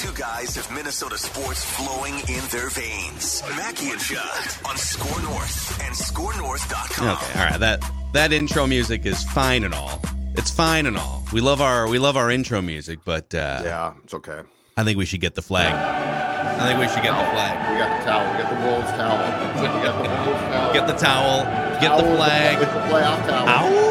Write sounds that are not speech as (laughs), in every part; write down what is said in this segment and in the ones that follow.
These two guys have Minnesota sports flowing in their veins. Mackie and Judd on Score North and ScoreNorth.com. Okay, all right. That that intro music is fine and all. It's fine and all. We love our we love our intro music, but uh, Yeah, it's okay. I think we should get the flag. I think we should get the flag. We got the towel. We got the Wolves towel. We got the Wolves towel. Get the towel. Get the Towel, flag. The playoff towel. Ow!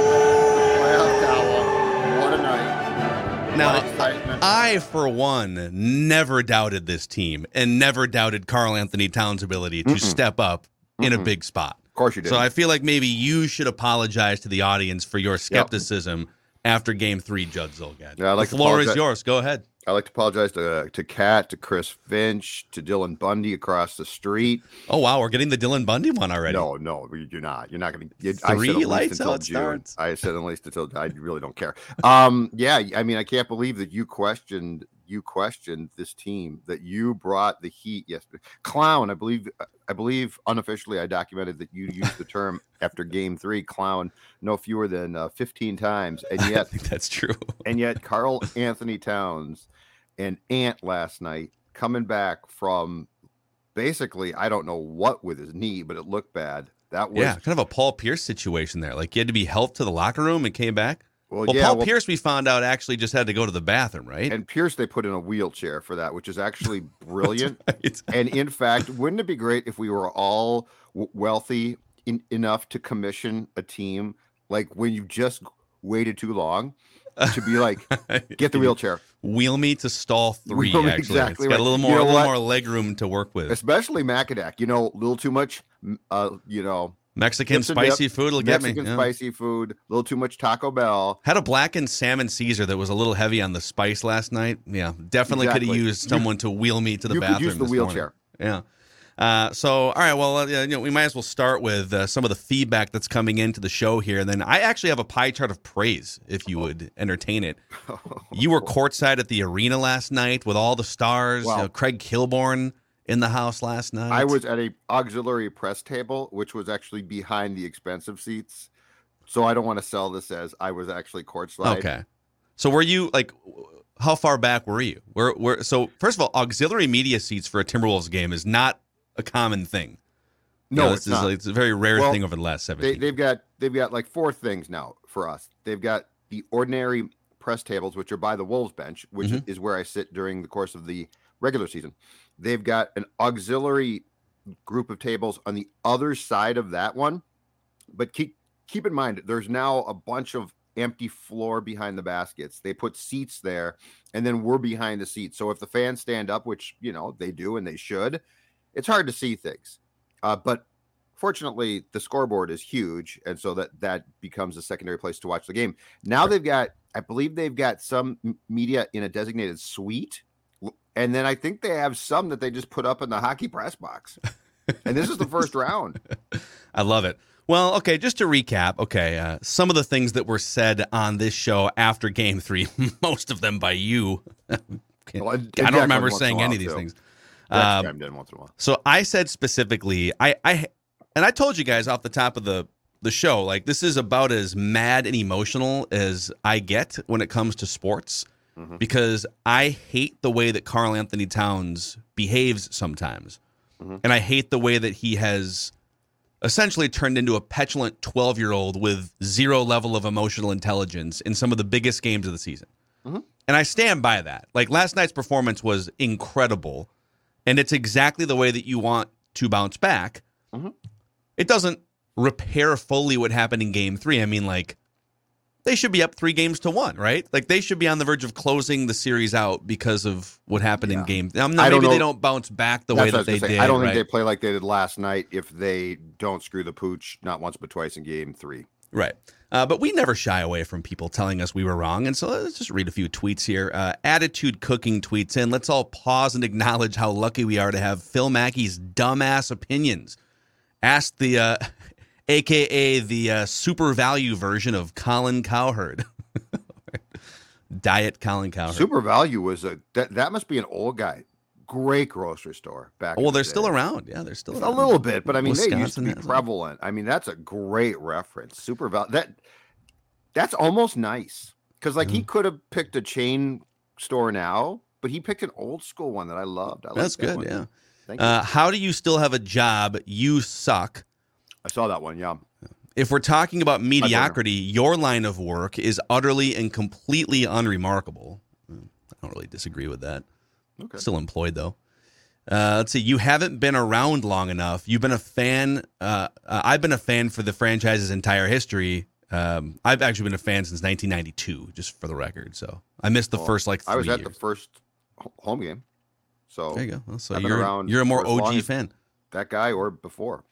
Now, I, for one, never doubted this team and never doubted Karl-Anthony Towns' ability to step up in a big spot. Of course you did. So I feel like maybe you should apologize to the audience for your skepticism after Game Three, Judd Zulgad. Yeah, like the floor is yours. Go ahead. I'd like to apologize to to Kat, to Chris Finch, to Dylan Bundy across the street. Oh wow, we're getting the Dylan Bundy one already. No, no, you're not. You're not going to. Three lights out starts. I said at least until I really don't care. Um, yeah, I mean, I can't believe that you questioned you questioned this team that you brought the heat yesterday. Clown, I believe. I believe unofficially, I documented that you used the term (laughs) after Game Three, clown, no fewer than uh, 15 times, and (laughs) I yet think that's true. and yet Carl Anthony Towns and Ant last night coming back from basically I don't know what with his knee, but it looked bad. That was yeah, kind of a Paul Pierce situation there. Like he had to be helped to the locker room and came back. well, Well, yeah, Paul well, Pierce, we found out actually just had to go to the bathroom, right? and Pierce they put in a wheelchair for that, which is actually (laughs) brilliant. Right. and in fact, wouldn't it be great if we were all w- wealthy in, enough to commission a team like when you just waited too long to be like (laughs) get the wheelchair Wheel me to stall three. Wheel actually, exactly it's got a right. little You more, know a little what? more leg room to work with. especially Macadac. You know, a little too much, uh, you know, Mexican and dip, spicy food will get Mexican me. yeah. spicy food, a little too much Taco Bell. Had a blackened salmon Caesar that was a little heavy on the spice last night. Yeah, definitely could have Exactly. used You- someone to wheel me to the you could bathroom. use the this morning. wheelchair. Yeah. Uh, so, all right. Well, uh, you know, we might as well start with uh, some of the feedback that's coming into the show here. And then I actually have a pie chart of praise, if you would entertain it. (laughs) You were courtside at the arena last night with all the stars. Wow. You know, Craig Kilborn in the house last night. I was at a auxiliary press table, which was actually behind the expensive seats. So I don't want to sell this as I was actually courtside. Okay. So were you like how far back were you? Where where so first of all, auxiliary media seats for a Timberwolves game is not a common thing. You No, know, it's is not. like, it's a very rare Well, thing over the last They, they've got they've got like four things now for us. They've got the ordinary press tables, which are by the Wolves bench, which Mhm. is where I sit during the course of the regular season. They've got an auxiliary group of tables on the other side of that one, but keep keep in mind there's now a bunch of empty floor behind the baskets. They put seats there, and then we're behind the seats. So if the fans stand up, which you know they do and they should, it's hard to see things. Uh, but fortunately, the scoreboard is huge, and so that that becomes a secondary place to watch the game. Now they've got, I believe they've got some m- media in a designated suite, and then I think they have some that they just put up in the hockey press box. And this is the first round. (laughs) I love it. Well, okay, just to recap, okay, uh, some of the things that were said on this show after game three, (laughs) most of them by you. (laughs) Well, and I don't remember once in a saying any of these too. things. Um, in once in a while. So I said specifically, I, I, and I told you guys off the top of the the show, like this is about as mad and emotional as I get when it comes to sports, Mhm. because I hate the way that Karl-Anthony Towns behaves sometimes, Mhm. and I hate the way that he has essentially turned into a petulant twelve year old with zero level of emotional intelligence in some of the biggest games of the season. Mhm. And I stand by that. Like last night's performance was incredible, and it's exactly the way that you want to bounce back. Mhm. It doesn't repair fully what happened in game three. I mean, like, they should be up three games to one, right? Like, they should be on the verge of closing the series out because of what happened in Yeah. game. Now, now, I don't maybe they don't bounce back the That's way that they say. did. I don't right? think they play like they did last night if they don't screw the pooch not once but twice in game three. Right. Uh, but we never shy away from people telling us we were wrong. And so let's just read a few tweets here. Uh, Attitude Cooking tweets in. Let's all pause and acknowledge how lucky we are to have Phil Mackey's dumbass opinions. Ask the, uh, (laughs) AKA the uh, super value version of Colin Cowherd. (laughs) Diet Colin Cowherd. SuperValu was a that that must be an old guy. Great grocery store back. in well, the they're still around. Yeah, they're still A little bit, but I mean, they used to be prevalent. I mean, that's a great reference. SuperValu. That that's almost nice because like Mm-hmm. he could have picked a chain store now, but he picked an old school one that I loved. I That's that good. one. Yeah. Thank you. Uh, how do you still have a job? You suck. I saw that one. Yeah. if we're talking about mediocrity, your line of work is utterly and completely unremarkable. Hmm, I don't really disagree with that. Okay. Still employed though. Uh, let's see. You haven't been around long enough. You've been a fan. Uh, uh, I've been a fan for the franchise's entire history. Um, I've actually been a fan since 1992, just for the record. So I missed the Well, first like three I was at years. the first home game. So there you go. Well, so I've you're around you're a more for as long OG fan. that guy or before.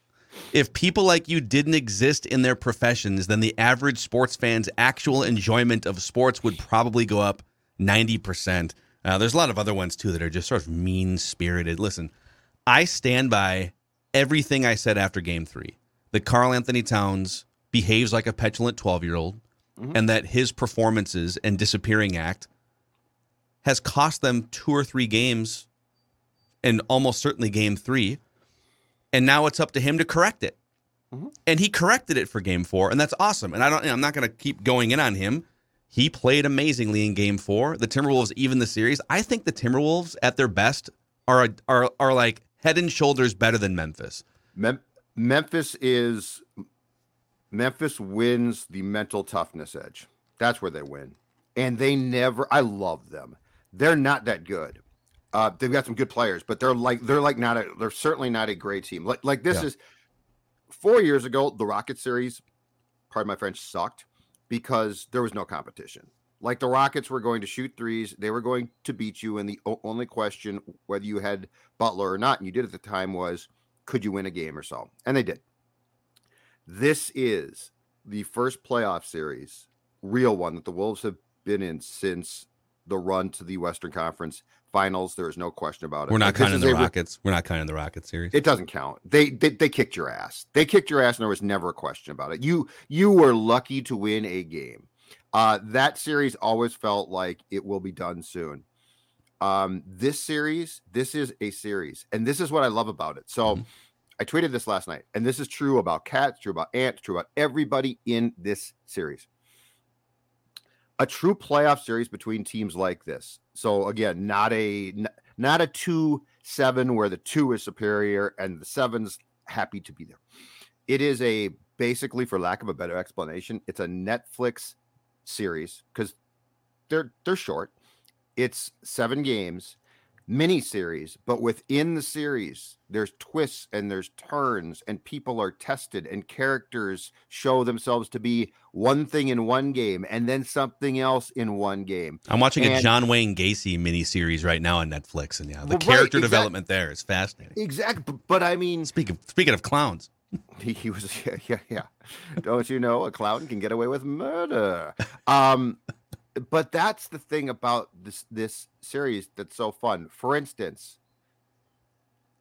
If people like you didn't exist in their professions, then the average sports fan's actual enjoyment of sports would probably go up 90%. Uh, there's a lot of other ones too that are just sort of mean spirited. Listen, I stand by everything I said after game three that Karl-Anthony Towns behaves like a petulant 12 year old and that his performances and disappearing act has cost them two or three games and almost certainly game three. And now it's up to him to correct it. And he corrected it for game four, and that's awesome. And I don't, I'm not going to keep going in on him. He played amazingly in game four. The Timberwolves even the series. I think the Timberwolves at their best are are are like head and shoulders better than Memphis. Mem- Memphis is Memphis wins the mental toughness edge. That's where they win. And they never I love them. They're not that good. Uh, they've got some good players, but they're like they're like not a they're certainly not a great team. Like like this Yeah. is four years ago, the Rocket series, pardon my French, sucked because there was no competition. Like the Rockets were going to shoot threes, they were going to beat you, and the only question whether you had Butler or not, and you did at the time, was could you win a game or so? And they did. This is the first playoff series, real one that the Wolves have been in since the run to the Western Conference Finals. There is no question about it. We're not Like, counting the a re- Rockets. We're not counting the Rockets series. it doesn't count. They, they they kicked your ass. They kicked your ass, and there was never a question about it. You you were lucky to win a game. Uh, that series always felt like it will be done soon. Um, this series, this is a series, and this is what I love about it. So, Mhm. I tweeted this last night, and this is true about Cats, true about Ant, true about everybody in this series. A true playoff series between teams like this. So again, not a not a two seven where the two is superior and the seven's happy to be there. It is a basically, for lack of a better explanation, it's a Netflix series because they're they're short. It's seven games, mini series, but within the series, there's twists and there's turns, and people are tested, and characters show themselves to be one thing in one game and then something else in one game. I'm watching a John Wayne Gacy miniseries right now on Netflix, and yeah, the Well, right, character exact- development there is fascinating. Exactly, but I mean, Speaking speaking of clowns, (laughs) he, he was (laughs) yeah, yeah yeah don't you know a clown can get away with murder um but that's the thing about this this series that's so fun. For instance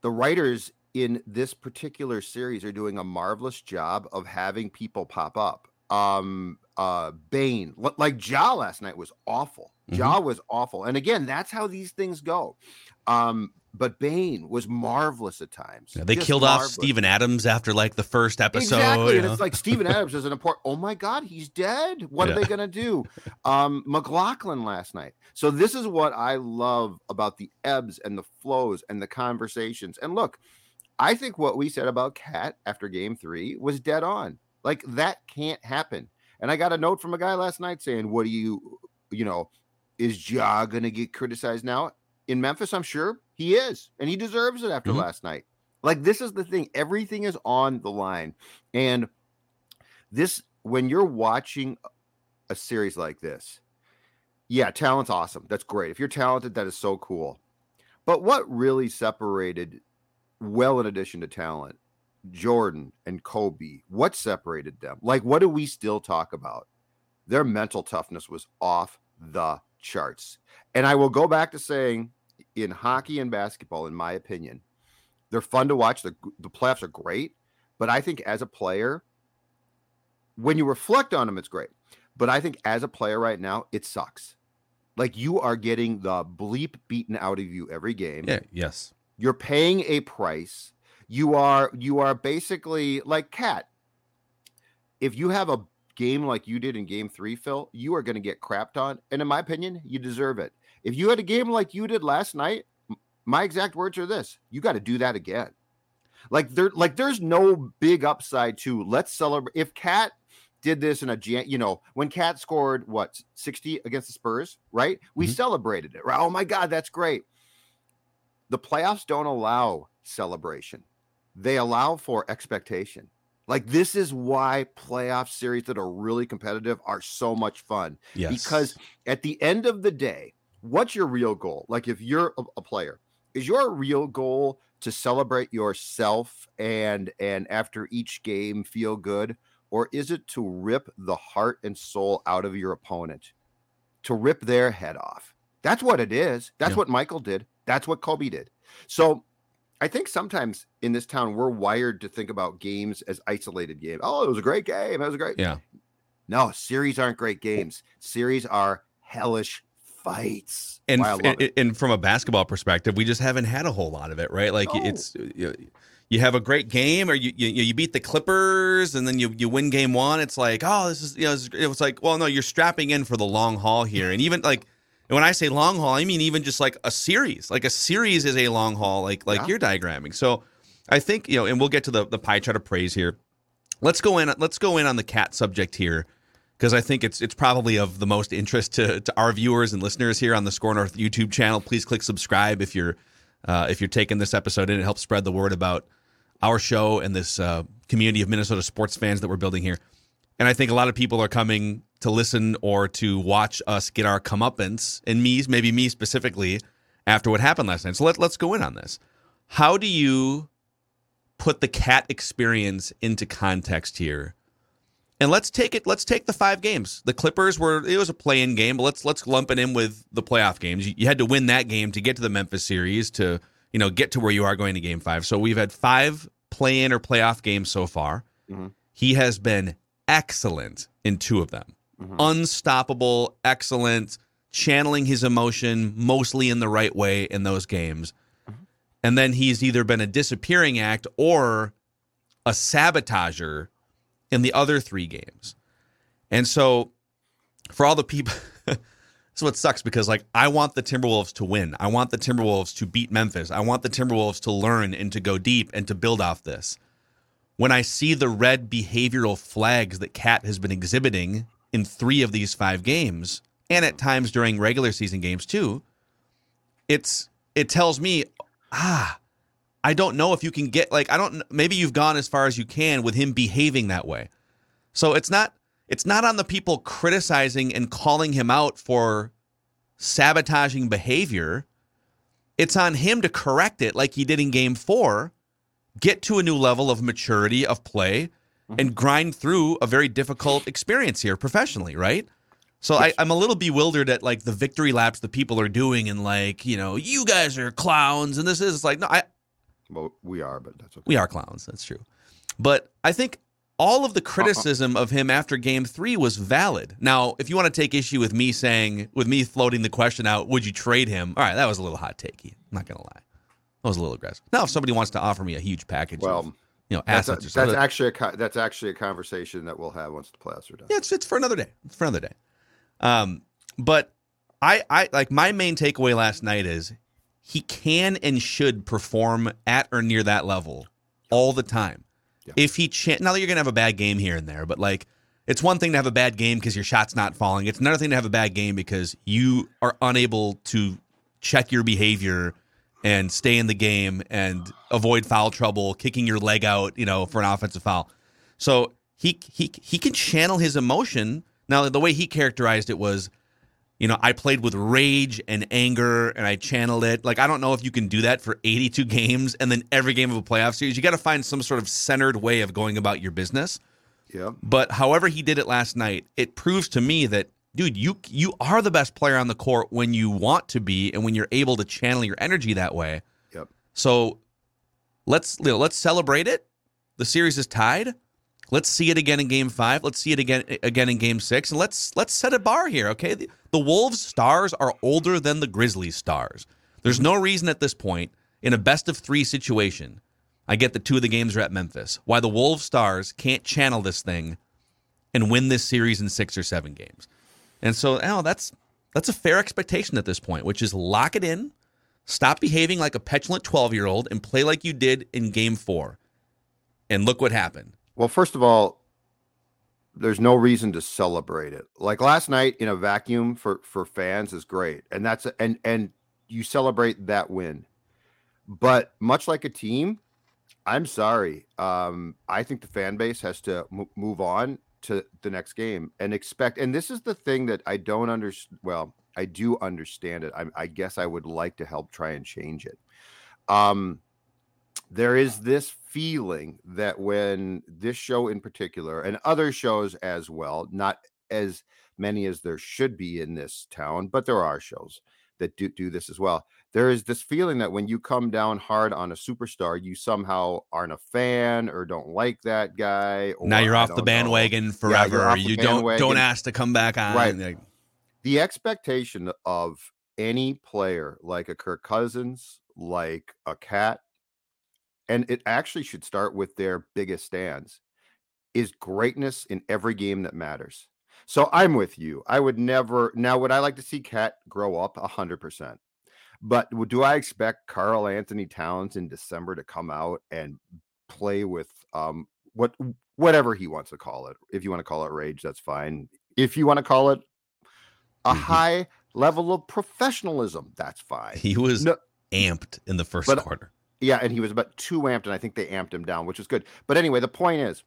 the writers in this particular series are doing a marvelous job of having people pop up. Um uh bane li- like ja last night was awful Mhm. ja was awful and again that's how these things go um but bane was marvelous at times Yeah, they Just killed off marvelous. Steven Adams after like the first episode. Exactly. And know? it's like Steven (laughs) Adams is an important. Oh my God, he's dead. What Yeah. are they going to do? Um, McLaughlin last night. So this is what I love about the ebbs and the flows and the conversations. And look, I think what we said about Cat after game three was dead on. Like that can't happen. And I got a note from a guy last night saying, What do you, you know, is Ja going to get criticized now? In Memphis, I'm sure he is, and he deserves it after Mhm. last night. Like this is the thing; everything is on the line, and this when you're watching a series like this, yeah, talent's awesome. That's great. If you're talented, that is so cool. But what really separated, well, in addition to talent, Jordan and Kobe, what separated them? Like, what do we still talk about? Their mental toughness was off the charts. And I will go back to saying in hockey and basketball, in my opinion, they're fun to watch. The, the playoffs are great. But I think as a player, when you reflect on them, it's great. But I think as a player right now, it sucks. Like you are getting the bleep beaten out of you every game. Yeah. Yes. You're paying a price. You are you are basically like cat. If you have a game like you did in game three, Phil, you are going to get crapped on. And in my opinion, you deserve it. If you had a game like you did last night, my exact words are this: you got to do that again. Like there, like there's no big upside to let's celebrate. If Cat did this in a you know, when Cat scored what 60 against the Spurs, right? We Mhm. celebrated it. Right? Oh my God, that's great. The playoffs don't allow celebration; they allow for expectation. Like this is why playoff series that are really competitive are so much fun Yes. because at the end of the day, what's your real goal? Like if you're a, a player, is your real goal to celebrate yourself and and after each game feel good or is it to rip the heart and soul out of your opponent? To rip their head off. That's what it is. That's Yeah. what Michael did. That's what Kobe did. So I think sometimes in this town we're wired to think about games as isolated games. Oh, it was a great game. It was a great Yeah. no, series aren't great games. Series are hellish fights. and Why I f- love and, and from a basketball perspective, we just haven't had a whole lot of it, right? Like No. it's you, you have a great game, or you, you you beat the Clippers, and then you you win game one. It's like, oh, this is you know, it's, it was like, well, no, you're strapping in for the long haul here, and even like. And when I say long haul, I mean even just like a series. Like a series is a long haul, like like Yeah. you're diagramming. So I think you know, and we'll get to the the pie chart of praise here. Let's go in. Let's go in on the cat subject here because I think it's it's probably of the most interest to, to our viewers and listeners here on the Score North YouTube channel. Please click subscribe if you're uh, if you're taking this episode in. It helps spread the word about our show and this uh, community of Minnesota sports fans that we're building here. And I think a lot of people are coming to listen or to watch us get our comeuppance, and me, maybe me specifically, after what happened last night. So let, let's go in on this. How do you put the cat experience into context here? And let's take it. Let's take the five games. The Clippers were it was a play-in game, but let's let's lump it in with the playoff games. You, you had to win that game to get to the Memphis series to you know get to where you are going to Game Five. So we've had five play-in or playoff games so far. Mhm. He has been excellent in two of them. Mm-hmm. Unstoppable, excellent, channeling his emotion mostly in the right way in those games. Mm-hmm. And then he's either been a disappearing act or a sabotager in the other three games. And so for all the people (laughs) That's what sucks because like I want the Timberwolves to win. I want the Timberwolves to beat Memphis. I want the Timberwolves to learn and to go deep and to build off this. When I see the red behavioral flags that Cat has been exhibiting in 3 of these 5 games and at times during regular season games too, it's it tells me ah I don't know if you can get like I don't maybe you've gone as far as you can with him behaving that way. So it's not it's not on the people criticizing and calling him out for sabotaging behavior. It's on him to correct it like he did in game 4, get to a new level of maturity of play Mm-hmm. and grind through a very difficult experience here professionally, right? So I, I'm a little bewildered at like the victory laps that people are doing and like, you know, you guys are clowns and this is like no, I Well, we are, but that's okay. we are clowns. That's true. But I think all of the uh-uh. criticism of him after game three was valid. Now, if you want to take issue with me saying, with me floating the question out, would you trade him? All right, that was a little hot takey. I'm not going to lie. That was a little aggressive. Now, if somebody wants to offer me a huge package Well, of, you know, That's, a- assets something. that's actually a that's actually a conversation that we'll have once the playoffs are done. Yeah, it's it's for another day. It's for another day. Um, but I I like my main takeaway last night is he can and should perform at or near that level all the time. Yeah. If he cha- now that you're gonna have a bad game here and there, but like it's one thing to have a bad game because your shot's not falling. It's another thing to have a bad game because you are unable to check your behavior and stay in the game and avoid foul trouble, kicking your leg out, you know, for an offensive foul. So he he he can channel his emotion. Now the way he characterized it was, you know, I played with rage and anger and I channeled it. Like I don't know if you can do that for 82 (laughs) games and then every game of a playoff series. You got to find some sort of centered way of going about your business. Yeah. But however he did it last night, it proves to me that dude, you you are the best player on the court when you want to be and when you're able to channel your energy that way. Yep. So let's you know, let's celebrate it. The series is tied. Let's see it again in game 5. Let's see it again again in game 6 and let's let's set a bar here, okay? The, the Wolves stars are older than the Grizzlies stars. There's no reason at this point in a best of 3 situation I get that two of the games are at Memphis. Why the Wolves stars can't channel this thing and win this series in six or seven games. And so, oh, that's that's a fair expectation at this point, which is lock it in, stop behaving like a petulant 12 year old, and play like you did in game four. And look what happened. Well, first of all, there's no reason to celebrate it. Like last night in a vacuum for for fans is great, and that's and and you celebrate that win. But much like a team, I'm sorry. Um, I think the fan base has to m- move on to the next game and expect. And this is the thing that I don't understand. Well, I do understand it. I, I guess I would like to help try and change it. Um, there is this feeling that when this show in particular and other shows as well, not as many as there should be in this town, but there are shows that do, do this as well there is this feeling that when you come down hard on a superstar, you somehow aren't a fan or don't like that guy. now you're off the bandwagon know. forever. Yeah, you bandwagon. don't don't ask to come back on. Right. The expectation of any player like a Kirk Cousins, like a Cat, and it actually should start with their biggest stands, is greatness in every game that matters. So I'm with you. I would never now would I like to see Cat grow up a hundred percent. But do I expect Carl Anthony Towns in December to come out and play with um what whatever he wants to call it? If you want to call it rage, that's fine. If you want to call it a mm-hmm. high level of professionalism, that's fine. He was no, amped in the first but, quarter. Yeah, and he was about too amped, and I think they amped him down, which is good. But anyway, the point is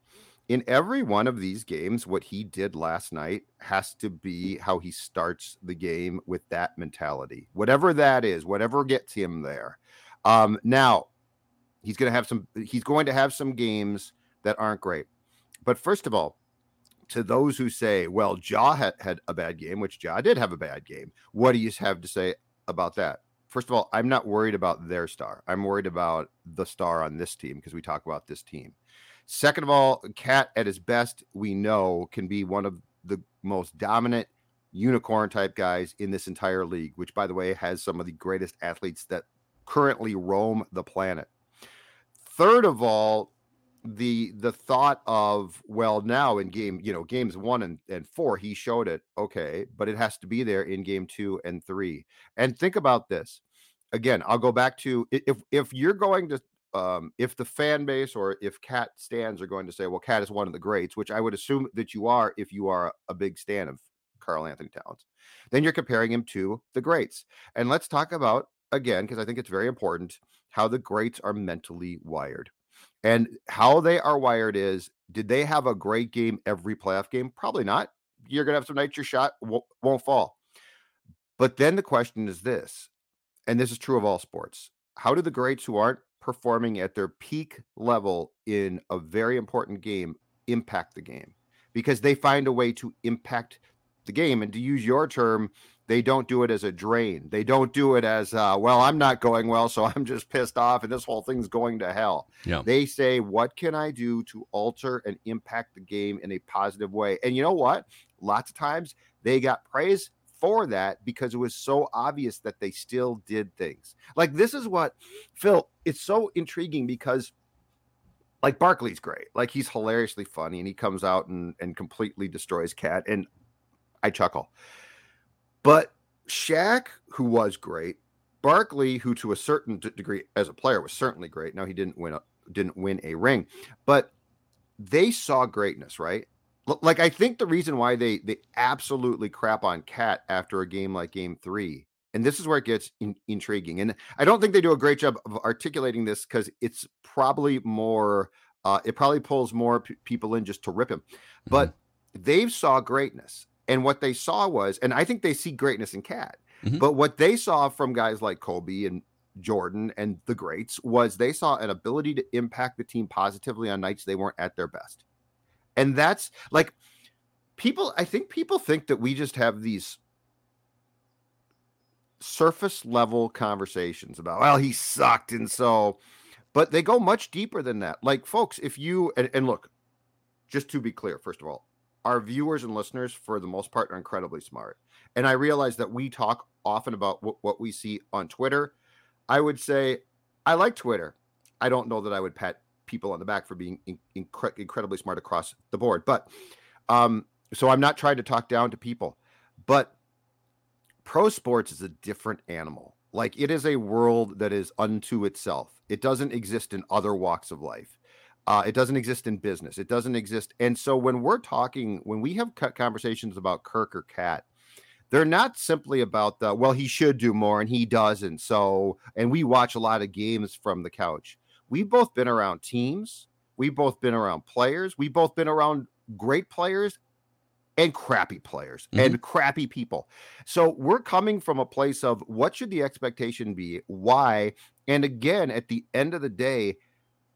in every one of these games, what he did last night has to be how he starts the game with that mentality, whatever that is, whatever gets him there. Um, now, he's going to have some. He's going to have some games that aren't great. But first of all, to those who say, "Well, Ja had, had a bad game," which Ja did have a bad game. What do you have to say about that? First of all, I'm not worried about their star. I'm worried about the star on this team because we talk about this team. Second of all, Cat at his best, we know, can be one of the most dominant unicorn type guys in this entire league, which, by the way, has some of the greatest athletes that currently roam the planet. Third of all, the the thought of well now in game you know games one and, and four he showed it okay but it has to be there in game two and three and think about this again i'll go back to if if you're going to um, if the fan base or if Cat stands are going to say, well, Cat is one of the greats, which I would assume that you are if you are a big stan of Karl-Anthony Towns, then you're comparing him to the greats. And let's talk about, again, because I think it's very important, how the greats are mentally wired. And how they are wired is did they have a great game every playoff game? Probably not. You're going to have some nights your shot won't, won't fall. But then the question is this, and this is true of all sports how do the greats who aren't performing at their peak level in a very important game impact the game because they find a way to impact the game. And to use your term, they don't do it as a drain. They don't do it as, uh, well, I'm not going well, so I'm just pissed off and this whole thing's going to hell. Yeah. They say, what can I do to alter and impact the game in a positive way? And you know what? Lots of times they got praise for that because it was so obvious that they still did things. Like this is what Phil, it's so intriguing because like Barkley's great. Like he's hilariously funny and he comes out and, and completely destroys Cat. And I chuckle. But Shaq, who was great, Barkley, who to a certain degree as a player was certainly great. Now he didn't win a, didn't win a ring, but they saw greatness, right? Like I think the reason why they they absolutely crap on Cat after a game like Game Three, and this is where it gets in, intriguing. And I don't think they do a great job of articulating this because it's probably more. Uh, it probably pulls more p- people in just to rip him, but mm-hmm. they saw greatness, and what they saw was, and I think they see greatness in Cat. Mm-hmm. But what they saw from guys like Kobe and Jordan and the greats was they saw an ability to impact the team positively on nights they weren't at their best. And that's like people, I think people think that we just have these surface level conversations about, well, he sucked. And so, but they go much deeper than that. Like, folks, if you, and, and look, just to be clear, first of all, our viewers and listeners, for the most part, are incredibly smart. And I realize that we talk often about what, what we see on Twitter. I would say I like Twitter. I don't know that I would pat people on the back for being in, incre- incredibly smart across the board. But um, so I'm not trying to talk down to people, but pro sports is a different animal. Like it is a world that is unto itself. It doesn't exist in other walks of life. Uh, it doesn't exist in business. It doesn't exist. And so when we're talking, when we have conversations about Kirk or Cat, they're not simply about the well, he should do more and he doesn't. So, and we watch a lot of games from the couch we've both been around teams, we've both been around players, we've both been around great players and crappy players mm-hmm. and crappy people. So we're coming from a place of what should the expectation be? Why? And again, at the end of the day,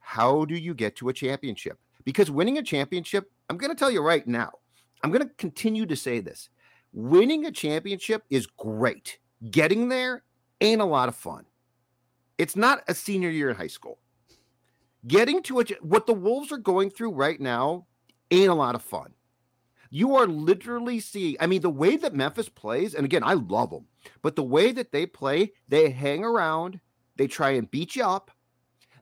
how do you get to a championship? Because winning a championship, I'm going to tell you right now, I'm going to continue to say this. Winning a championship is great. Getting there ain't a lot of fun. It's not a senior year in high school getting to a, what the Wolves are going through right now ain't a lot of fun. You are literally seeing, I mean, the way that Memphis plays, and again, I love them, but the way that they play, they hang around, they try and beat you up.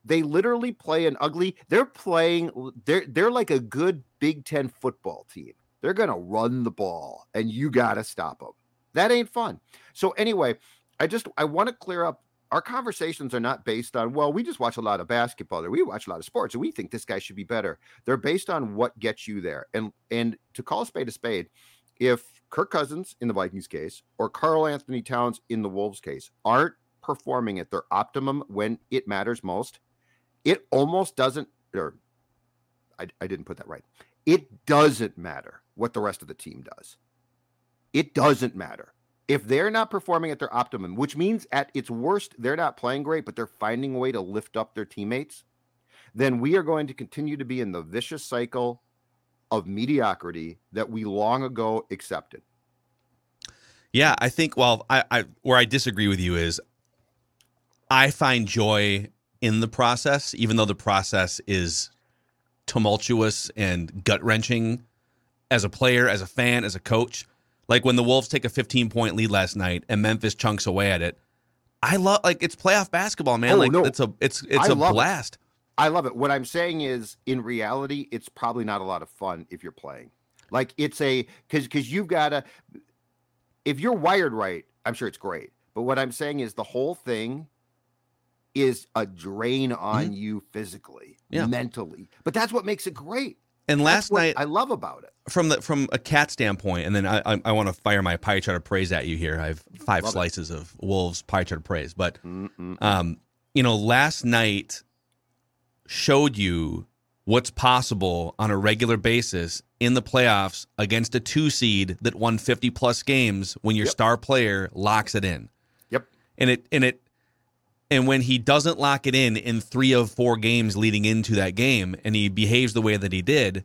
They literally play an ugly, they're playing, they're they're like a good Big Ten football team. They're gonna run the ball and you gotta stop them. That ain't fun. So anyway, I just I want to clear up our conversations are not based on well we just watch a lot of basketball or we watch a lot of sports and we think this guy should be better. They're based on what gets you there. And and to call a spade a spade if kirk cousins in the vikings case or karl-anthony towns in the wolves case aren't performing at their optimum when it matters most it almost doesn't or I, I didn't put that right it doesn't matter what the rest of the team does. It doesn't matter if they're not performing at their optimum, which means at its worst, they're not playing great, but they're finding a way to lift up their teammates, then we are going to continue to be in the vicious cycle of mediocrity that we long ago accepted. Yeah, I think. Well, I, I where I disagree with you is, I find joy in the process, even though the process is tumultuous and gut wrenching. As a player, as a fan, as a coach, like when the Wolves take a 15 point lead last night and Memphis chunks away at it. I love like it's playoff basketball, man. Oh, like no. it's a it's it's I a blast. It. I love it. What I'm saying is in reality, it's probably not a lot of fun if you're playing. Like it's a cuz cuz you've got to if you're wired right, I'm sure it's great. But what I'm saying is the whole thing is a drain on mm-hmm. you physically, yeah. mentally. But that's what makes it great. And last night, I love about it from the from a cat standpoint, and then I I, I want to fire my pie chart of praise at you here. I have five love slices it. of Wolves pie chart of praise, but Mm-mm. um, you know, last night showed you what's possible on a regular basis in the playoffs against a two seed that won 50 plus games when your yep. star player locks it in. Yep. And it and it and when he doesn't lock it in in three of four games leading into that game, and he behaves the way that he did,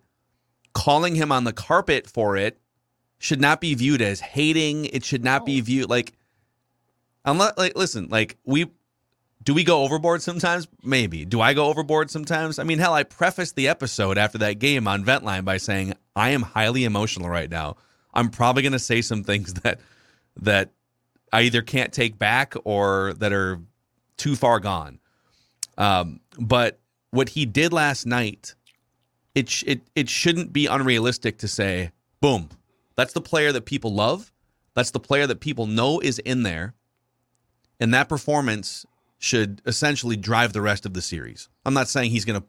calling him on the carpet for it should not be viewed as hating. It should not be viewed like, unless like listen, like we do we go overboard sometimes? Maybe. Do I go overboard sometimes? I mean, hell, I prefaced the episode after that game on Ventline by saying I am highly emotional right now. I'm probably going to say some things (laughs) that that I either can't take back or that are too far gone. Um, but what he did last night, it, sh- it it shouldn't be unrealistic to say, boom, that's the player that people love. That's the player that people know is in there, and that performance should essentially drive the rest of the series. I'm not saying he's going to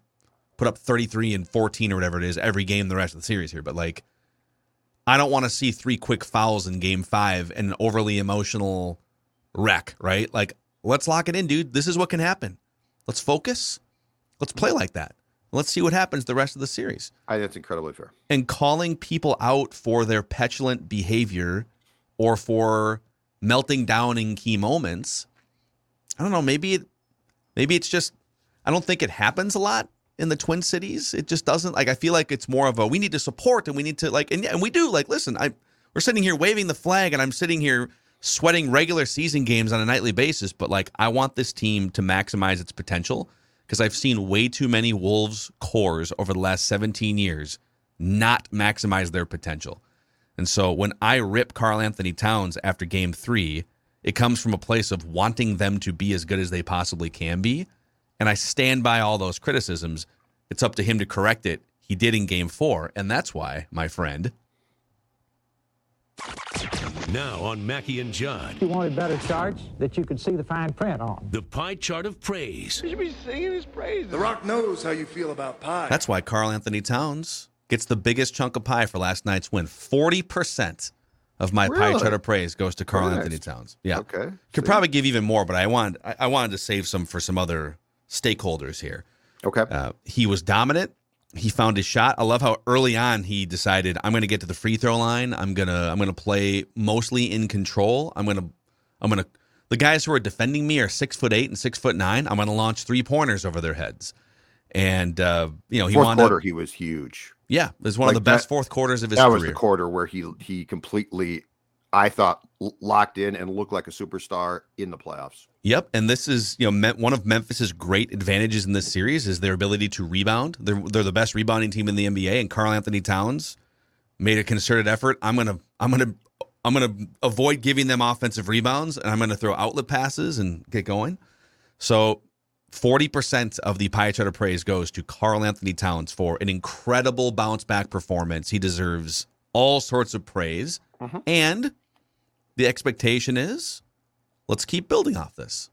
put up 33 and 14 or whatever it is every game the rest of the series here. But like, I don't want to see three quick fouls in game five and an overly emotional wreck, right? Like, let's lock it in, dude. This is what can happen. Let's focus. Let's play like that. Let's see what happens the rest of the series. I think that's incredibly fair. And calling people out for their petulant behavior or for melting down in key moments. I don't know. Maybe it, maybe it's just. I don't think it happens a lot in the Twin Cities. It just doesn't. Like I feel like it's more of a we need to support and we need to like and, and we do. Like listen, I we're sitting here waving the flag and I'm sitting here sweating regular season games on a nightly basis. But like I want this team to maximize its potential because I've seen way too many Wolves cores over the last 17 years not maximize their potential. And so when I rip Karl-Anthony Towns after game three, it comes from a place of wanting them to be as good as they possibly can be. And I stand by all those criticisms. It's up to him to correct it. He did in game four. And that's why, my friend. Now on Mackey and Judd, You wanted better charts that you could see the fine print on. the pie chart of praise. You should be singing his praises. The Rock knows how you feel about pie. That's why Karl-Anthony Towns gets the biggest chunk of pie for last night's win. 40% of my pie chart of praise goes to Karl Nice. Anthony Towns. Yeah. Okay. Could See? probably give even more, but I wanted I, I wanted to save some for some other stakeholders here. Okay. Uh, he was dominant. He found his shot. I love how early on he decided I'm going to get to the free throw line. I'm gonna I'm gonna play mostly in control. I'm gonna I'm gonna the guys who are defending me are six foot eight and six foot nine. I'm gonna launch three pointers over their heads. And uh, you know he Fourth wound quarter, up he was huge. yeah, it was one of Like the best fourth quarters of his career. that career. was the quarter where he he completely, I thought, locked in and looked like a superstar in the playoffs. Yep, and this is you know one of Memphis's great advantages in this series is their ability to rebound. They're they're the best rebounding team in the NBA, and Karl-Anthony Towns made a concerted effort. I'm gonna I'm gonna I'm gonna avoid giving them offensive rebounds, and I'm gonna throw outlet passes and get going. So. 40% of the pie chart of praise goes to Karl-Anthony Towns for an incredible bounce back performance. He deserves all sorts of praise. Mm-hmm. And the expectation is let's keep building off this.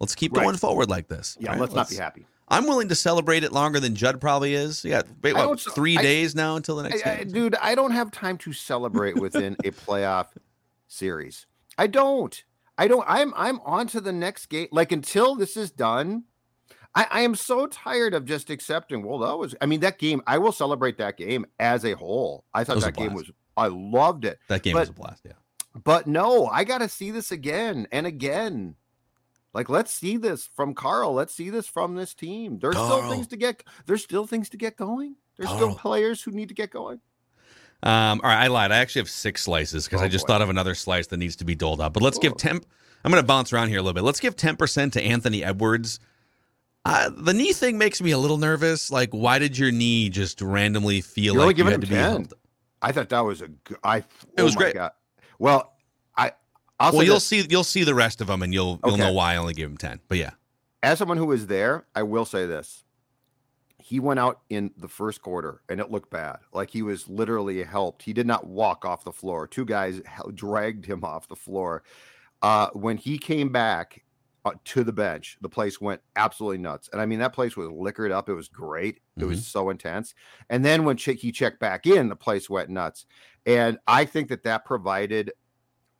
Let's keep Right. going forward like this. Yeah, right? let's not be happy. I'm willing to celebrate it longer than Judd probably is. Yeah, wait, what, three I- days now until the next I- I- game. dude, I don't have time to celebrate within a (laughs) playoff series. I don't. I don't. I'm I'm on to the next game. Like until this is done, I, I am so tired of just accepting. Well, that was. I mean, that game. I will celebrate that game as a whole. I thought that game was. I loved it. that game but- was a blast. Yeah. But no, I got to see this again and again. Like, let's see this from Karl. Let's see this from this team. There's still things to get. There's still things to get going. There's still players who need to get going. Um, all right, I lied. I actually have six slices because I Oh, just boy. thought of another slice that needs to be doled out. But let's give ten. I'm going to bounce around here a little bit. Let's give ten percent to Anthony Edwards. Uh, the knee thing makes me a little nervous. Like, why did your knee just randomly feel You're like you had to him be 10. helped? I thought that was a. I. It oh was my great. God. Well, I. I'll Well, you'll this. see. You'll see the rest of them, and you'll you'll know why I only gave him ten. But yeah, as someone who was there, I will say this. He went out in the first quarter and it looked bad. Like he was literally helped. He did not walk off the floor. Two guys dragged him off the floor. Uh, when he came back Uh, to the bench, the place went absolutely nuts. And I mean, that place was liquored up. It was great. It was mm-hmm. so intense. And then when che- he checked back in, the place went nuts. And I think that that provided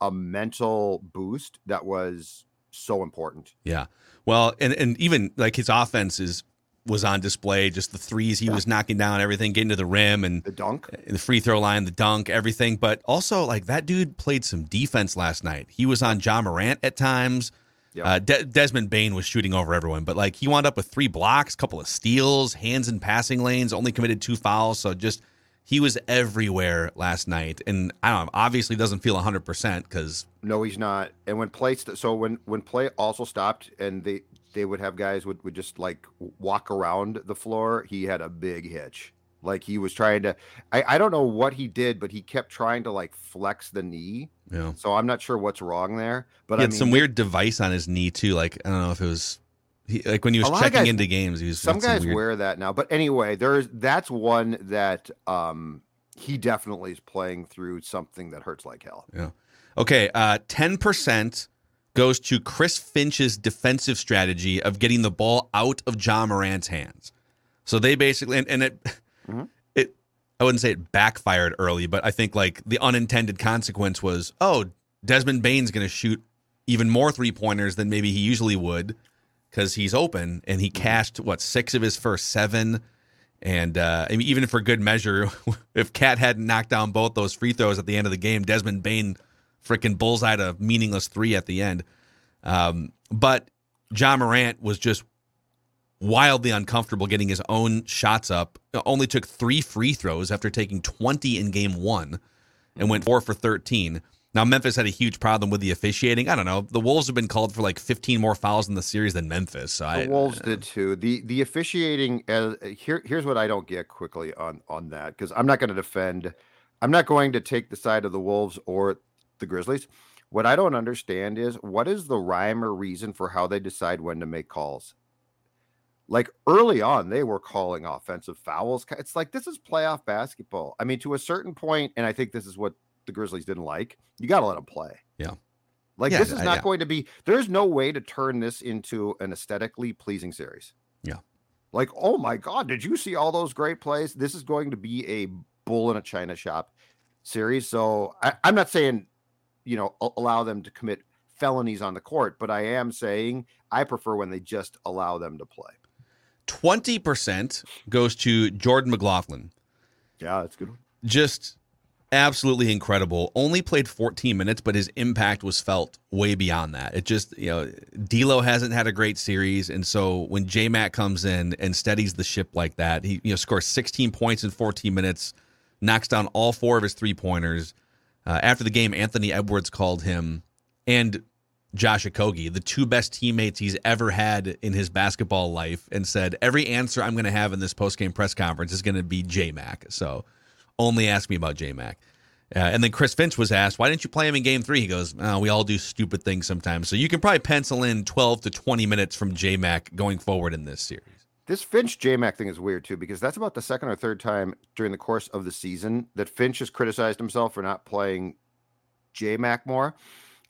a mental boost that was so important. yeah. Well, and and even like his offense is was on display. Just the threes he was knocking down, everything, getting to the rim, and The dunk. Uh, the free throw line, the dunk, everything. But also, like that dude played some defense last night. He was on Ja Morant at times. Yeah. Uh, De- Desmond Bane was shooting over everyone, but like he wound up with three blocks, couple of steals, hands in passing lanes, only committed two fouls. So just he was everywhere last night, and I don't know. Obviously, doesn't feel hundred percent because No, he's not. And when play, st- so when when play also stopped, and they they would have guys would would just like walk around the floor. He had a big hitch. Like he was trying to. I I don't know what he did, but he kept trying to like flex the knee. know So I'm not sure what's wrong there. But he I had mean, some weird device on his knee too. Like I don't know if it was he, like when he was A lot of checking guys- into games. He was some guys weird- wear that now. But anyway, there's that's one that um he definitely is playing through something that hurts like hell. Yeah. Okay. Uh, 10% goes to Chris Finch's defensive strategy of getting the ball out of Ja Morant's hands. So they basically and, and it Mhm. it I wouldn't say it backfired early, but I think like the unintended consequence was, oh, Desmond Bane's going to shoot even more three pointers than maybe he usually would because he's open and he cashed what six of his first seven. And uh, I mean, even for good measure, (laughs) if Cat hadn't knocked down both those free throws at the end of the game, Desmond Bane freaking bullseyed a meaningless three at the end. Um, but Ja Morant was just wildly uncomfortable getting his own shots up. Only took three free throws after taking 20 in game one and went four for 13. Now, Memphis had a huge problem with the officiating. I don't know. The Wolves have been called for like 15 more fouls in the series than Memphis. So I, The Wolves did too. The the officiating uh, here here's what I don't get quickly on on that because I'm not going to defend. I'm not going to take the side of the Wolves or the Grizzlies. What I don't understand is what is the rhyme or reason for how they decide when to make calls. Like early on, they were calling offensive fouls. It's like this is playoff basketball. I mean, to a certain point, and I think this is what the Grizzlies didn't like. You got to let them play. Yeah. Like Yeah, this is not yeah. going to be. There's no way to turn this into an aesthetically pleasing series. Yeah. Like, oh my God, did you see all those great plays? This is going to be a bull in a china shop series. So I, I'm not saying, you know, allow them to commit felonies on the court, but I am saying I prefer when they just allow them to play. 20% goes to Jordan McLaughlin. Yeah, that's a good. One. Just absolutely incredible. Only played 14 minutes, but his impact was felt way beyond that. It just, you know, D'Lo hasn't had a great series, and so when J Mac comes in and steadies the ship like that, he you know scores 16 points in 14 minutes, knocks down all four of his three pointers. Uh, after the game, Anthony Edwards called him and Josh Okogie, the two best teammates he's ever had in his basketball life, and said every answer I'm going to have in this post-game press conference is going to be J Mac. So only ask me about J Mac. Uh, and then Chris Finch was asked, "Why didn't you play him in Game Three? He goes, oh, "We all do stupid things sometimes." So you can probably pencil in 12 to 20 minutes from J Mac going forward in this series. This Finch J Mac thing is weird too because that's about the second or third time during the course of the season that Finch has criticized himself for not playing J Mac more.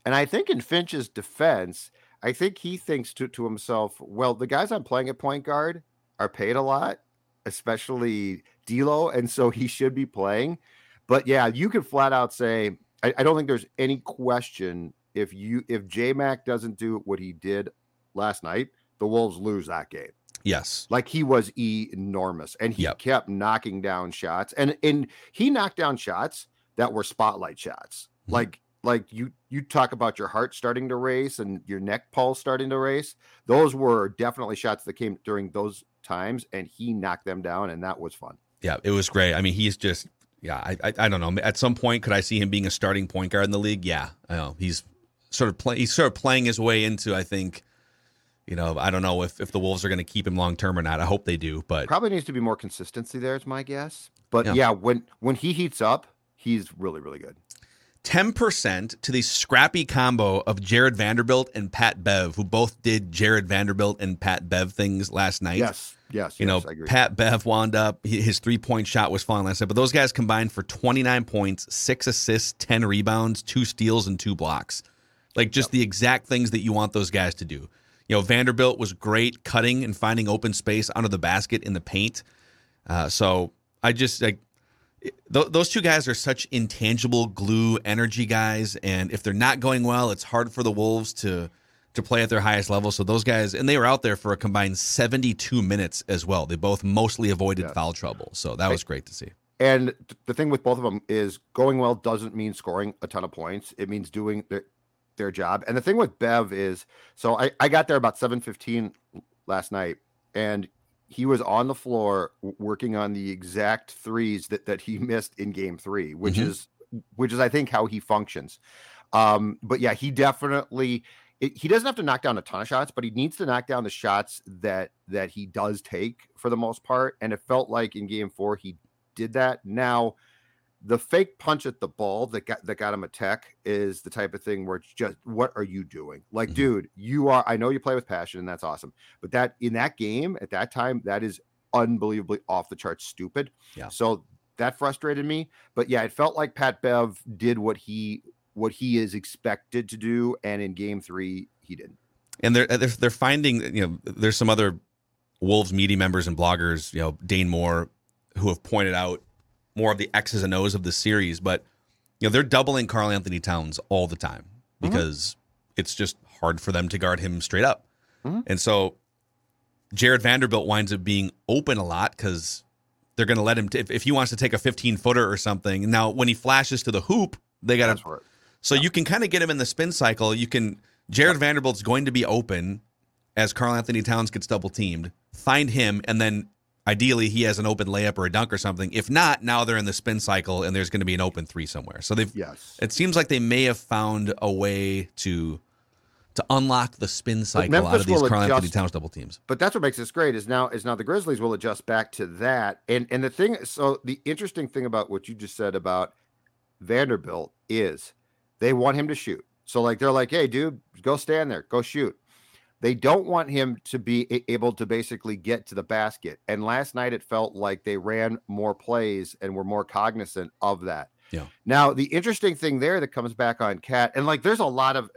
And I think in Finch's defense, I think he thinks to, to himself, well, the guys I'm playing at point guard are paid a lot, especially D'Lo, and so he should be playing. But yeah, you could flat out say, I, I don't think there's any question if you if J Mac doesn't do what he did last night, the Wolves lose that game. Yes, Like he was enormous and he Yep. kept knocking down shots and and he knocked down shots that were spotlight shots. Mhm. Like like you you talk about your heart starting to race and your neck pulse starting to race. Those were definitely shots that came during those times and he knocked them down and that was fun. yeah, it was great. I mean, he's just, yeah, I, I, I don't know. At some point, could I see him being a starting point guard in the league? Yeah, I know he's sort of play, he's sort of playing his way into. I think, you know, I don't know if if the Wolves are going to keep him long term or not. I hope they do, but Probably needs to be more consistency there is my guess. But Yeah. yeah, when when he heats up, he's really really good. 10% to the scrappy combo of Jarred Vanderbilt and Pat Bev, who both did Jarred Vanderbilt and Pat Bev things last night. Yes. Yes, You yes, know. Pat Bev wound up, his three point shot was falling last night, but those guys combined for 29 points, six assists, 10 rebounds, two steals, and two blocks. Like just the exact things that you want those guys to do. You know, Vanderbilt was great cutting and finding open space under the basket in the paint. Uh, so I just like th- those two guys are such intangible glue energy guys, and if they're not going well, it's hard for the Wolves to to play at their highest level. So those guys, and they were out there for a combined 72 minutes as well. They both mostly avoided foul trouble, so that was great to see. And the thing with both of them is going well doesn't mean scoring a ton of points. It means doing their, their job. And the thing with Bev is so I, I got there about 7:15 last night and he was on the floor working on the exact threes that, that he (laughs) missed in game three, which Mhm. is which is I think how he functions. Um, but yeah, he definitely it, he doesn't have to knock down a ton of shots, but he needs to knock down the shots that that he does take for the most part. And it felt like in game four he did that. Now, the fake punch at the ball that got that got him a tech is the type of thing where it's just what are you doing? Like, Mhm. dude, you are I know you play with passion and that's awesome. But that in that game at that time, that is unbelievably off the charts stupid. Yeah. So that frustrated me. But yeah, it felt like Pat Bev did what he what he is expected to do, and in game three, he didn't. and they're they're, they're finding you know there's some other Wolves media members and bloggers, you know, Dane Moore, who have pointed out more of the X's and O's of the series, but you know, they're doubling Karl-Anthony Towns all the time mm-hmm. because it's just hard for them to guard him straight up. Mm-hmm. And so Jarred Vanderbilt winds up being open a lot because they're going to let him, t- if, if he wants to take a 15 footer or something. Now, when he flashes to the hoop, they got to. So you can kind of get him in the spin cycle. You can, Jarred Vanderbilt's going to be open as Karl-Anthony Towns gets double teamed. Find him, and then ideally he has an open layup or a dunk or something. If not, now they're in the spin cycle and there's going to be an open three somewhere. So they've, Yes. it seems like they may have found a way to to unlock the spin cycle out of these will Karl-Anthony adjust- Towns double teams. But that's what makes this great is now is now the Grizzlies will adjust back to that. And and the thing so the interesting thing about what you just said about Vanderbilt is they want him to shoot. So like they're like, "Hey dude, go stand there, go shoot." They don't want him to be able to basically get to the basket. And last night it felt like they ran more plays and were more cognizant of that. Yeah. Now, the interesting thing there that comes back on KAT, and like there's a lot of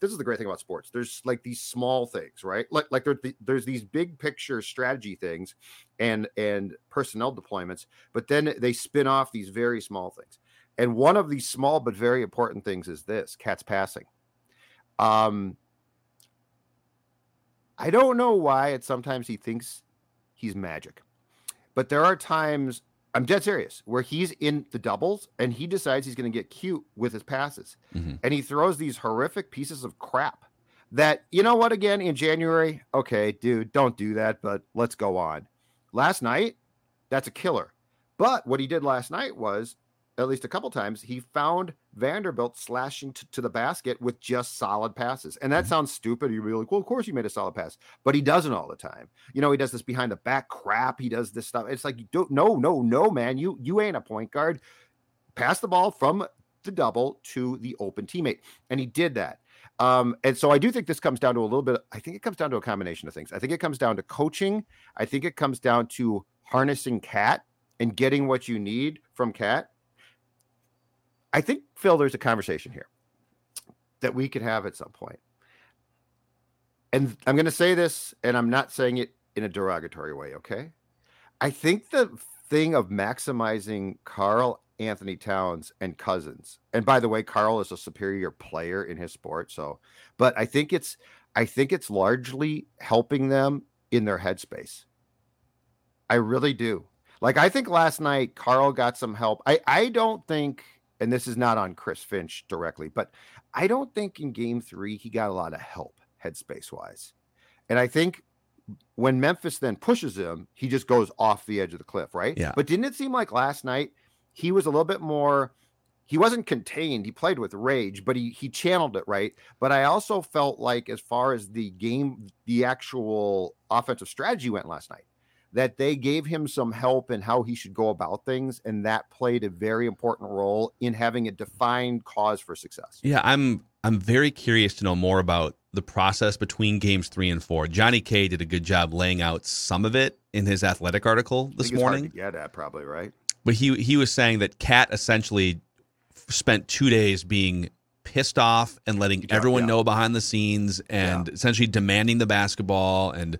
this is the great thing about sports. There's like these small things, right? Like like there, there's these big picture strategy things and and personnel deployments, but then they spin off these very small things. And one of these small but very important things is this: KAT's passing. Um, I don't know why. It sometimes he thinks he's magic, but there are times I'm dead serious where he's in the doubles and he decides he's going to get cute with his passes, Mhm. and he throws these horrific pieces of crap. That you know what? Again, in January, okay, dude, don't do that. But let's go on. Last night, that's a killer. But what he did last night was, at least a couple times, he found Vanderbilt slashing t- to the basket with just solid passes. And that sounds stupid. You'd be like, well, of course you made a solid pass, but he doesn't all the time. You know, he does this behind the back crap. He does this stuff. It's like, don't, no, no, no, man. You you ain't a point guard. Pass the ball from the double to the open teammate, and he did that. Um, and so I do think this comes down to a little bit. I think it comes down to a combination of things. I think it comes down to coaching. I think it comes down to harnessing KAT and getting what you need from KAT. I think Phil, there's a conversation here that we could have at some point. And I'm going to say this, and I'm not saying it in a derogatory way. Okay, I think the thing of maximizing Carl Anthony Towns and Cousins. And by the way, Karl is a superior player in his sport, so but I think it's I think it's largely helping them in their headspace. I really do. Like I think last night Karl got some help. I I don't think and this is not on Chris Finch directly, but I don't think in game 3 he got a lot of help headspace wise. And I think when Memphis then pushes him, he just goes off the edge of the cliff, right? Yeah. But didn't it seem like last night he was a little bit more he wasn't contained. He played with rage, but he he channeled it right. But I also felt like as far as the game, the actual offensive strategy went last night, that they gave him some help in how he should go about things, and that played a very important role in having a defined cause for success. Yeah, I'm I'm very curious to know more about the process between games three and four. Johnny K did a good job laying out some of it in his athletic article this think it's hard to morning. get at probably right. But he he was saying that KAT essentially f- spent two days being pissed off and letting Yeah, everyone yeah. know behind the scenes and essentially demanding the basketball. And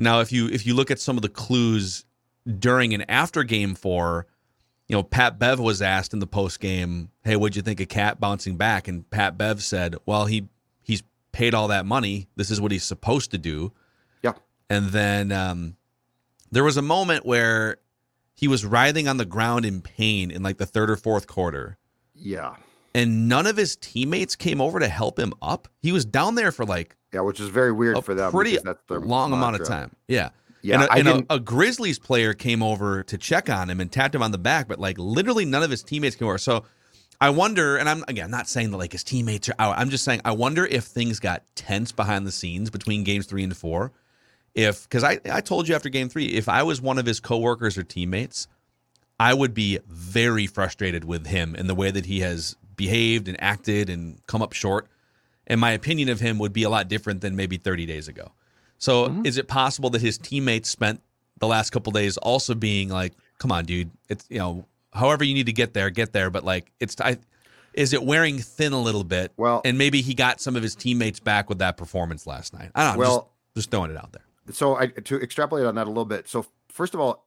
now, if you if you look at some of the clues during and after Game Four, you know Pat Bev was asked in the post game, "Hey, what'd you think of KAT bouncing back?" And Pat Bev said, "Well, he he's paid all that money. This is what he's supposed to do." Yeah. And then um, there was a moment where he was writhing on the ground in pain in like the third or fourth quarter, Yeah. and none of his teammates came over to help him up. He was down there for like Yeah, which is very weird a for them. pretty because that's their long amount of time. Yeah. Yeah, and, a, and a- a Grizzlies player came over to check on him and tapped him on the back, but like literally none of his teammates came over. So I wonder, and I'm again not saying that like his teammates are out. I'm just saying I wonder if things got tense behind the scenes between games three and four. If because I I told you after game three, if I was one of his coworkers or teammates, I would be very frustrated with him and the way that he has behaved and acted and come up short. And my opinion of him would be a lot different than maybe 30 days ago. So Mm-hmm. is it possible that his teammates spent the last couple days also being like, "Come on, dude, it's you know, however you need to get there, get there." But like, it's I, is it wearing thin a little bit? Well- and maybe he got some of his teammates back with that performance last night. I don't know. Well- just, just throwing it out there. so I to extrapolate on that a little bit. So first of all,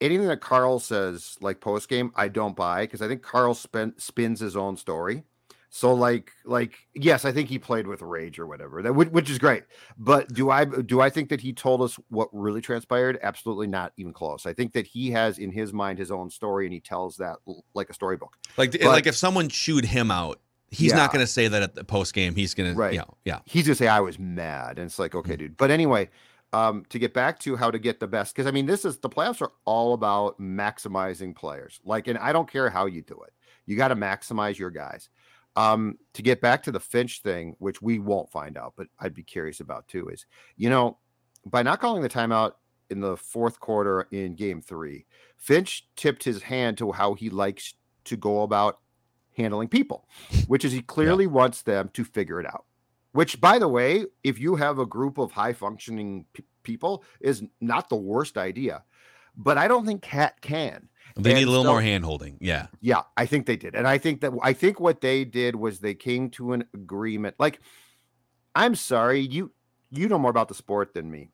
anything that Karl says like post game, I don't buy because I think Karl spin, spins his own story. So like like yes, I think he played with rage or whatever that which, which is great. But do I do I think that he told us what really transpired? Absolutely not even close. I think that he has in his mind his own story and he tells that like a storybook. Like But- like if someone chewed him out, he's Yeah. not going to say that at the post game. He's going Right. to, yeah, yeah. he's gonna say I was mad, and it's like, okay, dude. But anyway, um, to get back to how to get the best, because I mean, this is the playoffs are all about maximizing players. Like, and I don't care how you do it, you got to maximize your guys. Um, to get back to the Finch thing, which we won't find out, but I'd be curious about too, is you know, by not calling the timeout in the fourth quarter in game three, Finch tipped his hand to how he likes to go about handling people, which is he clearly wants them to figure it out. Which, by the way, if you have a group of high functioning p- people, is not the worst idea. But I don't think KAT can. They need a little so- more hand holding. Yeah. Yeah, I think they did. And I think that I think what they did was they came to an agreement. Like, I'm sorry, you you know more about the sport than me.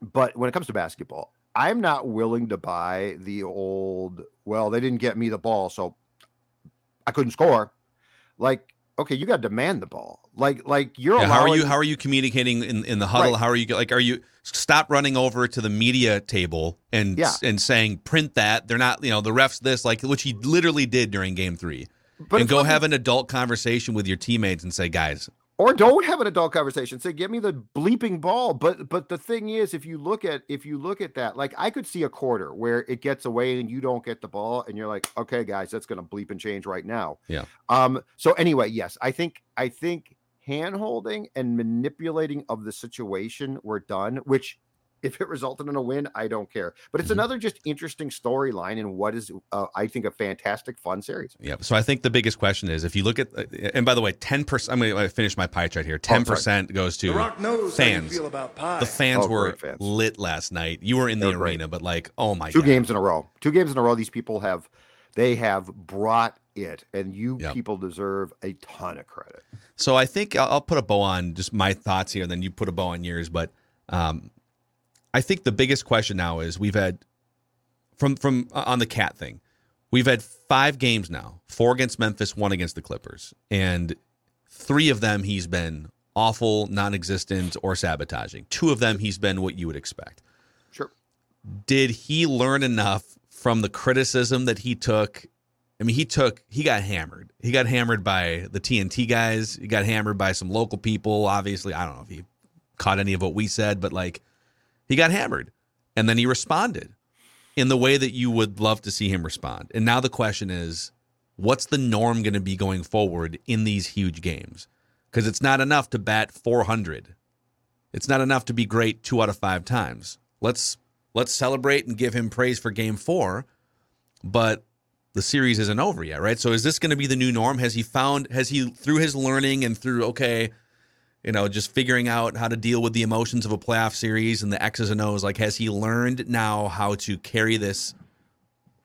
But when it comes to basketball, I'm not willing to buy the old, well, they didn't get me the ball, so I couldn't score. Like, okay, you got to demand the ball. Like, like you're Yeah, how are you? How are you communicating in, in the huddle? Right. How are you like? Are you stop running over to the media table and Yeah. and saying print that they're not you know the refs this like which he literally did during game three But and go not- have an adult conversation with your teammates and say guys or don't have an adult conversation. Say give me the bleeping ball. But but the thing is if you look at if you look at that like i could see a quarter where it gets away and you don't get the ball and you're like okay guys that's going to bleep and change right now. Yeah. um so anyway yes i think i think hand holding and manipulating of the situation were done which if it resulted in a win i don't care but it's Mhm. another just interesting storyline and what is uh, i think a fantastic fun series Yeah. So I think the biggest question is if you look at, and by the way, 10%, I'm going to finish my pie chart here. 10% goes The to Rock knows how you fans. feel about pie. The fans Oh, were fans. lit last night. You were in They the were great. arena, but like, oh my two God. games in a row two games in a row these people have they have brought it and you Yep. people deserve a ton of credit So I think I'll, I'll put a bow on just my thoughts here, and then you put a bow on yours. But um, I think the biggest question now is we've had from from uh, on the KAT thing. We've had five games now: four against Memphis, one against the Clippers, and three of them he's been awful, non-existent, or sabotaging. Two of them he's been what you would expect. sure Did he learn enough from the criticism that he took? I mean, he took, he got hammered. He got hammered by the TNT guys. He got hammered by some local people. Obviously, I don't know if he caught any of what we said, but like, he got hammered. And then he responded in the way that you would love to see him respond. And now the question is, what's the norm going to be going forward in these huge games? Because it's not enough to bat 400. It's not enough to be great two out of five times. Let's let's celebrate and give him praise for game four, but the series isn't over yet, right? So is this going to be the new norm? Has he found has he through his learning and through okay, you know, just figuring out how to deal with the emotions of a playoff series and the X's and O's, like has he learned now how to carry this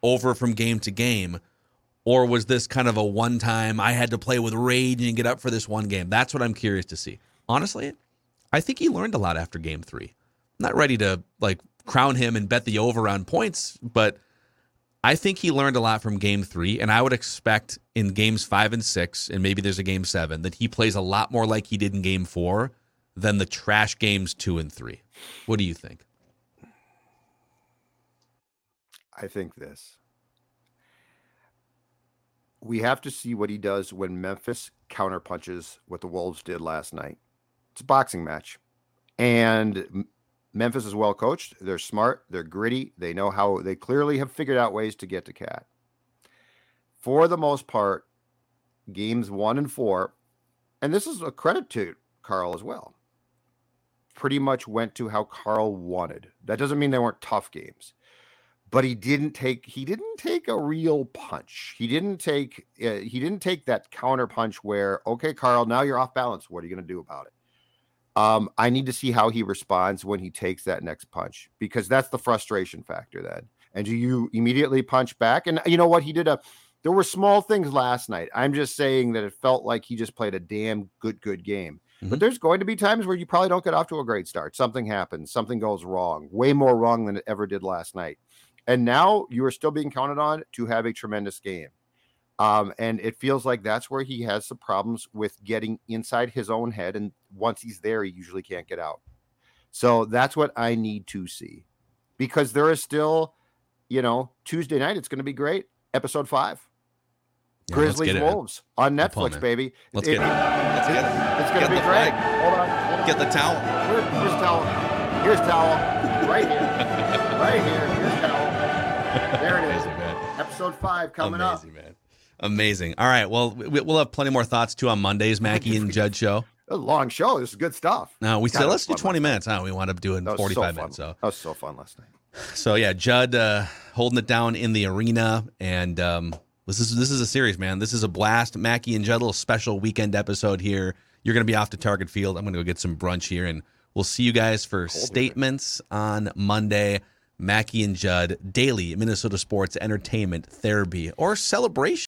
over from game to game? Or was this kind of a one time I had to play with rage and get up for this one game? That's what I'm curious to see. Honestly, I think he learned a lot after game three. I'm not ready to like crown him and bet the over on points, but I think he learned a lot from game three. And I would expect in games five and six, and maybe there's a game seven, that he plays a lot more like he did in game four than the trash games two and three. What do you think? i think this we have to see what he does when memphis counterpunches what the wolves did last night it's a boxing match and memphis is well coached. They're smart. They're gritty. They know how they clearly have figured out ways to get to KAT. For the most part games one and four and this is a credit to Karl as well pretty much went to how Karl wanted. That doesn't mean they weren't tough games but he didn't take he didn't take a real punch. He didn't take uh, he didn't take that counter punch where okay Karl now you're off balance. What are you going to do about it um i need to see how he responds when he takes that next punch because that's the frustration factor then. And do you immediately punch back? And you know what? He did a there were small things last night. I'm just saying that it felt like he just played a damn good good game. But there's going to be times where you probably don't get off to a great start. Something happens, something goes wrong, way more wrong than it ever did last night. And now you are still being counted on to have a tremendous game. Um, and it feels like that's where he has some problems with getting inside his own head. And once he's there, he usually can't get out. So that's what I need to see because there is still, you know, Tuesday night, it's going to be great. Episode five. Yeah, Grizzlies get it. Wolves on Netflix, baby. Let's get it. Let's get it. It's going to be great. Hold on. hold on. Get the towel. Here- here's towel. Here's towel. Right here. (laughs) right here. Here's towel. There it is. Amazing, man. Episode five coming up. Amazing, man. Amazing. All right. Well, we- we'll have plenty more thoughts too on Monday's Mackey and Judd show. A long show. This is good stuff. No, we said let's do 20 minutes. Huh? We wound up doing That 45 so minutes. So, That was so fun last night. so yeah, Judd uh, holding it down in the arena, and um, this is this is a series, man. This is a blast. Mackey and Judd, a little special weekend episode here. You're gonna be off to Target Field. I'm gonna go get some brunch here, and we'll see you guys for statements on Monday. Mackey and Judd, daily Minnesota sports entertainment therapy or celebration.